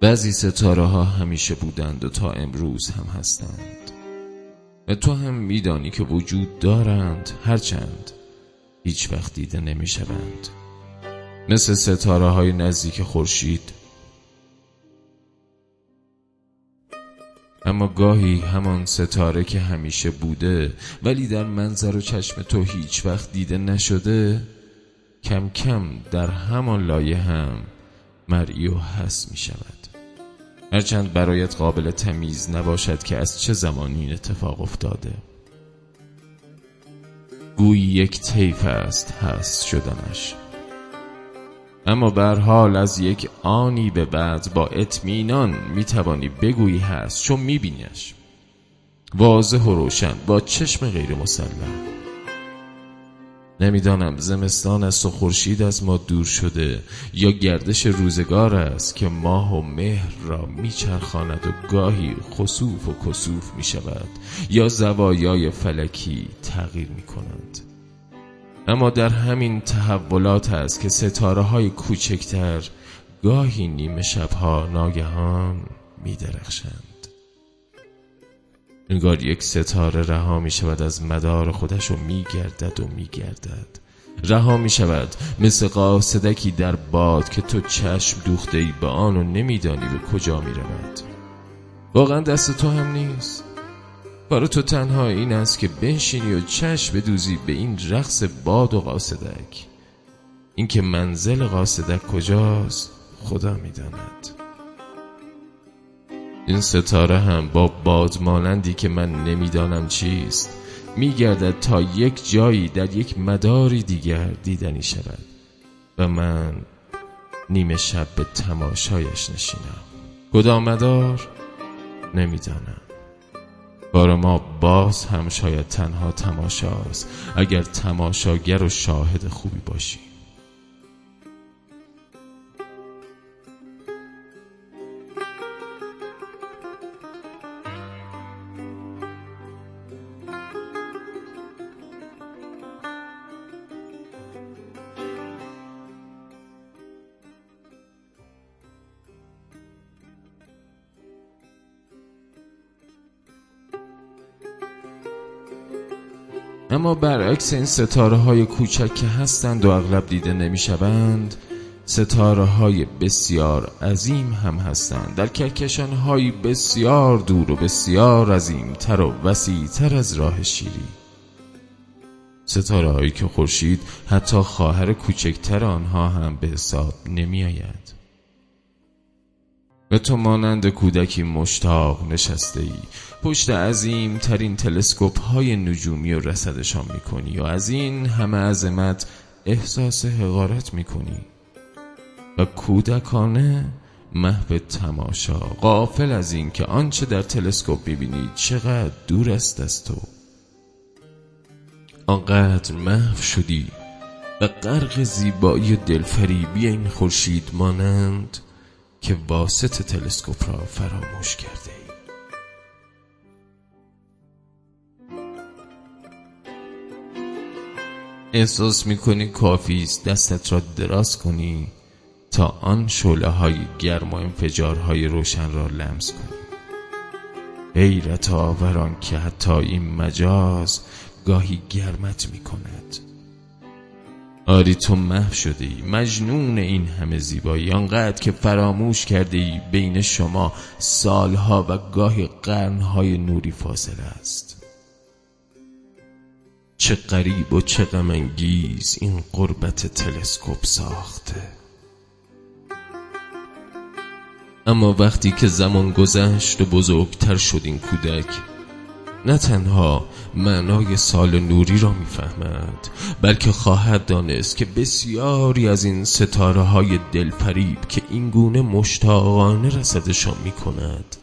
بعضی ستاره ها همیشه بودند و تا امروز هم هستند. و تو هم میدانی که وجود دارند هرچند هیچ وقت دیده نمی شوند مثل ستاره های نزدیک خورشید. اما گاهی همان ستاره که همیشه بوده ولی در منظر و چشم تو هیچ وقت دیده نشده کم کم در همان لایه هم مرئی و حس می شود هرچند برایت قابل تمیز نباشد که از چه زمانی این اتفاق افتاده. گویی یک طیف است هست شدنش. اما بر حال از یک آنی به بعد با اطمینان می‌توانی بگویی هست چون میبینیش. واضح و روشن با چشم غیر مسلم نمی‌دانم زمستان است و خورشید از ما دور شده یا گردش روزگار است که ماه و مهر را میچرخاند و گاهی خسوف و کسوف می شود یا زوایای فلکی تغییر می کنند اما در همین تحولات است که ستاره های کوچکتر گاهی نیمه شبها ناگهان می درخشند انگار یک ستاره رها می شود از مدار خودش و می گردد و می گردد. رها می شود مثل قاصدکی در باد که تو چشم دوخته ای به آن و نمیدانی به کجا می رود. واقعا دست تو هم نیست. کار تو تنها این است که بنشینی و چشم بدوزی به این رقص باد و قاصدک. اینکه منزل قاصدک کجاست خدا می‌داند این ستاره هم با باد مانندی که من نمی‌دانم چیست. میگردد تا یک جایی در یک مداری دیگر دیدنی شود و من نیمه شب به تماشایش نشینم. کدام مدار نمی‌دانم. بار ما باز هم شاید تنها تماشاست. اگر تماشاگر و شاهد خوبی باشی اما برعکس این ستاره های کوچک که هستند و اغلب دیده نمی شوند ستاره های بسیار عظیم هم هستند. در کهکشان های بسیار دور و بسیار عظیم تر و وسیع تر از راه شیری. ستاره هایی که خورشید حتی خواهر کوچکتر آنها هم به حساب نمی آید و تو مانند کودکی مشتاق نشسته ای. پشت عظیم ترین تلسکوپ های نجومی و رسدشان می‌کنی و از این همه عظمت احساس حقارت می‌کنی. و کودکانه محو تماشا غافل از این که آنچه در تلسکوپ می‌بینی چقدر دور است از تو. آنقدر محو شدی و غرق زیبایی دلفریبی این خورشید مانند که واسط تلسکوپ را فراموش کرده ای. احساس می‌کنی کافی است دستت را دراز کنی تا آن شعله های گرم و انفجارهای روشن را لمس کنی حیرت آوران که حتی این مجاز گاهی گرمت می‌کند آری تو محو شده ای مجنون این همه زیبایی. آنقدر که فراموش کرده ای بین شما سالها و گاهی قرنهای نوری فاصله است. چه قریب و چه غمانگیز این قربت تلسکوپ ساخته. اما وقتی که زمان گذشت و بزرگتر شد این کودک نه تنها معنای سال نوری را می‌فهمد بلکه خواهد دانست که بسیاری از این ستاره های دلفریب که این گونه مشتاقانه رسدشان می کند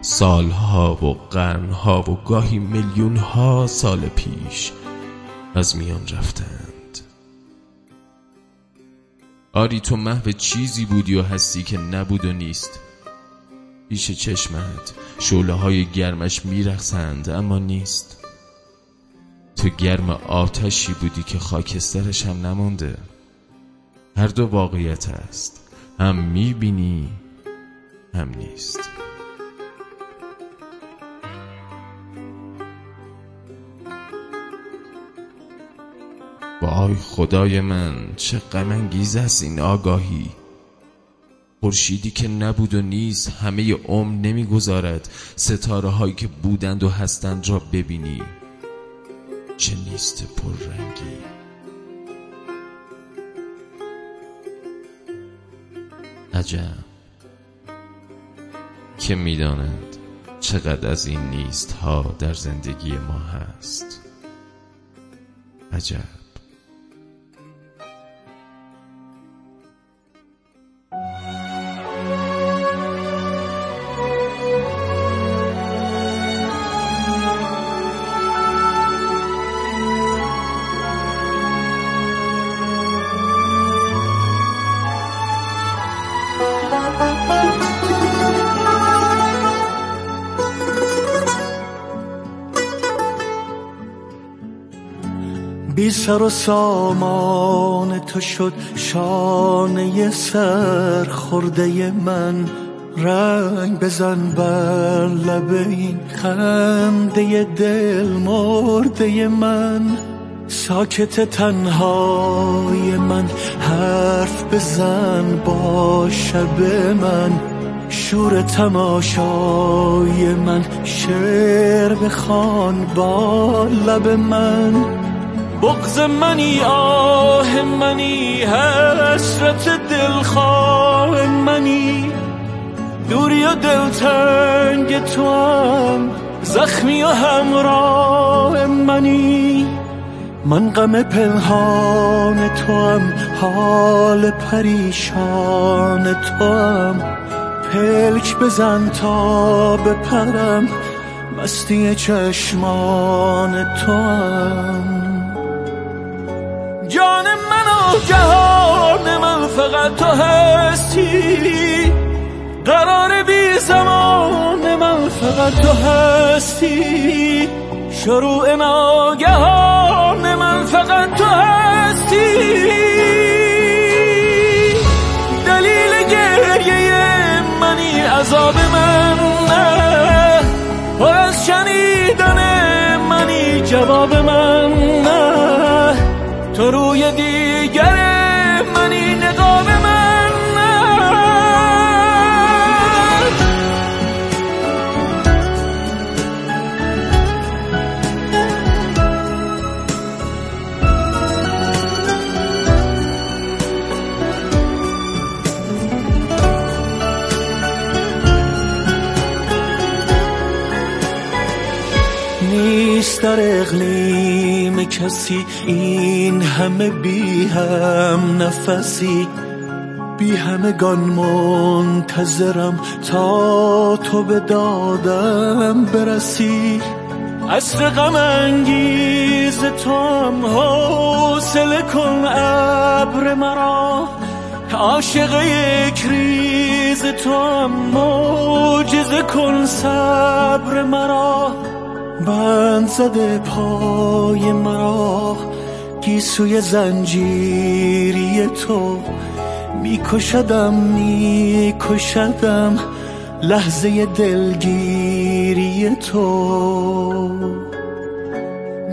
سالها و قرنها و گاهی میلیون ها سال پیش از میان رفتند. آری تو محو چیزی بودی و هستی که نبود و نیست. پیش چشمت. شعله های گرمش میرخسند اما نیست. تو گرم آتشی بودی که خاکسترش هم نمانده. هر دو واقعیت است. هم می‌بینی هم نیست. وای خدای من چه غم است این آگاهی. خورشیدی که نبود و نیست همه عمر نمی‌گذارد. ستاره هایی که بودند و هستند را ببینی. چه نیست پررنگی. عجب. که می‌دانند چقدر از این نیست ها در زندگی ما هست. عجب. بی سر و سامان تو شد شانه سر خورده من. رنگ بزن بر لب این خنده دل مرده من. ساکت تنهای من حرف بزن با شب من. شور تماشای من شعر بخوان با لب من. بغز منی آه منی حسرت دلخواه منی. دوری و دلتنگ تو هم زخمی و همراه منی. من غم پنهان تو هم حال پریشان تو هم. پلک بزن تا بپرم مستی چشمان تو هم. جان من و جهان من فقط تو هستی. قرار بی زمان من فقط تو هستی. شروع ناگهان من فقط تو هستی. دلیل گریه منی عذاب من نه. پر از شنیدن منی جواب من تو روی دیگر منی نقاب من نیست در کسی این همه بی هم نفسی. بی همگان منتظرم تا تو به دادم برسی. عصر غم انگیز تو هم حوصله کن ابر مرا. عاشق یک ریز تو هم معجزه کن صبر مرا. بند زده پای مرا گیسوی زنجیری تو میکشدم میکشدم لحظه دلگیری تو.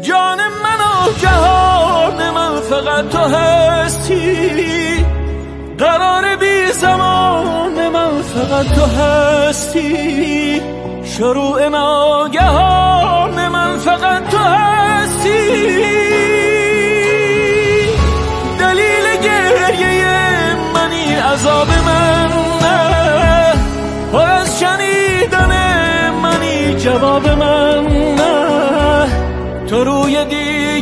جان من و جهان من فقط تو هستی قرار بی زمان من فقط تو هستی. شروع ناگهان من فقط تو هستی. دلیل گریه منی عذاب من نه. پر از شنیدن منی جواب من نه. تو روی دی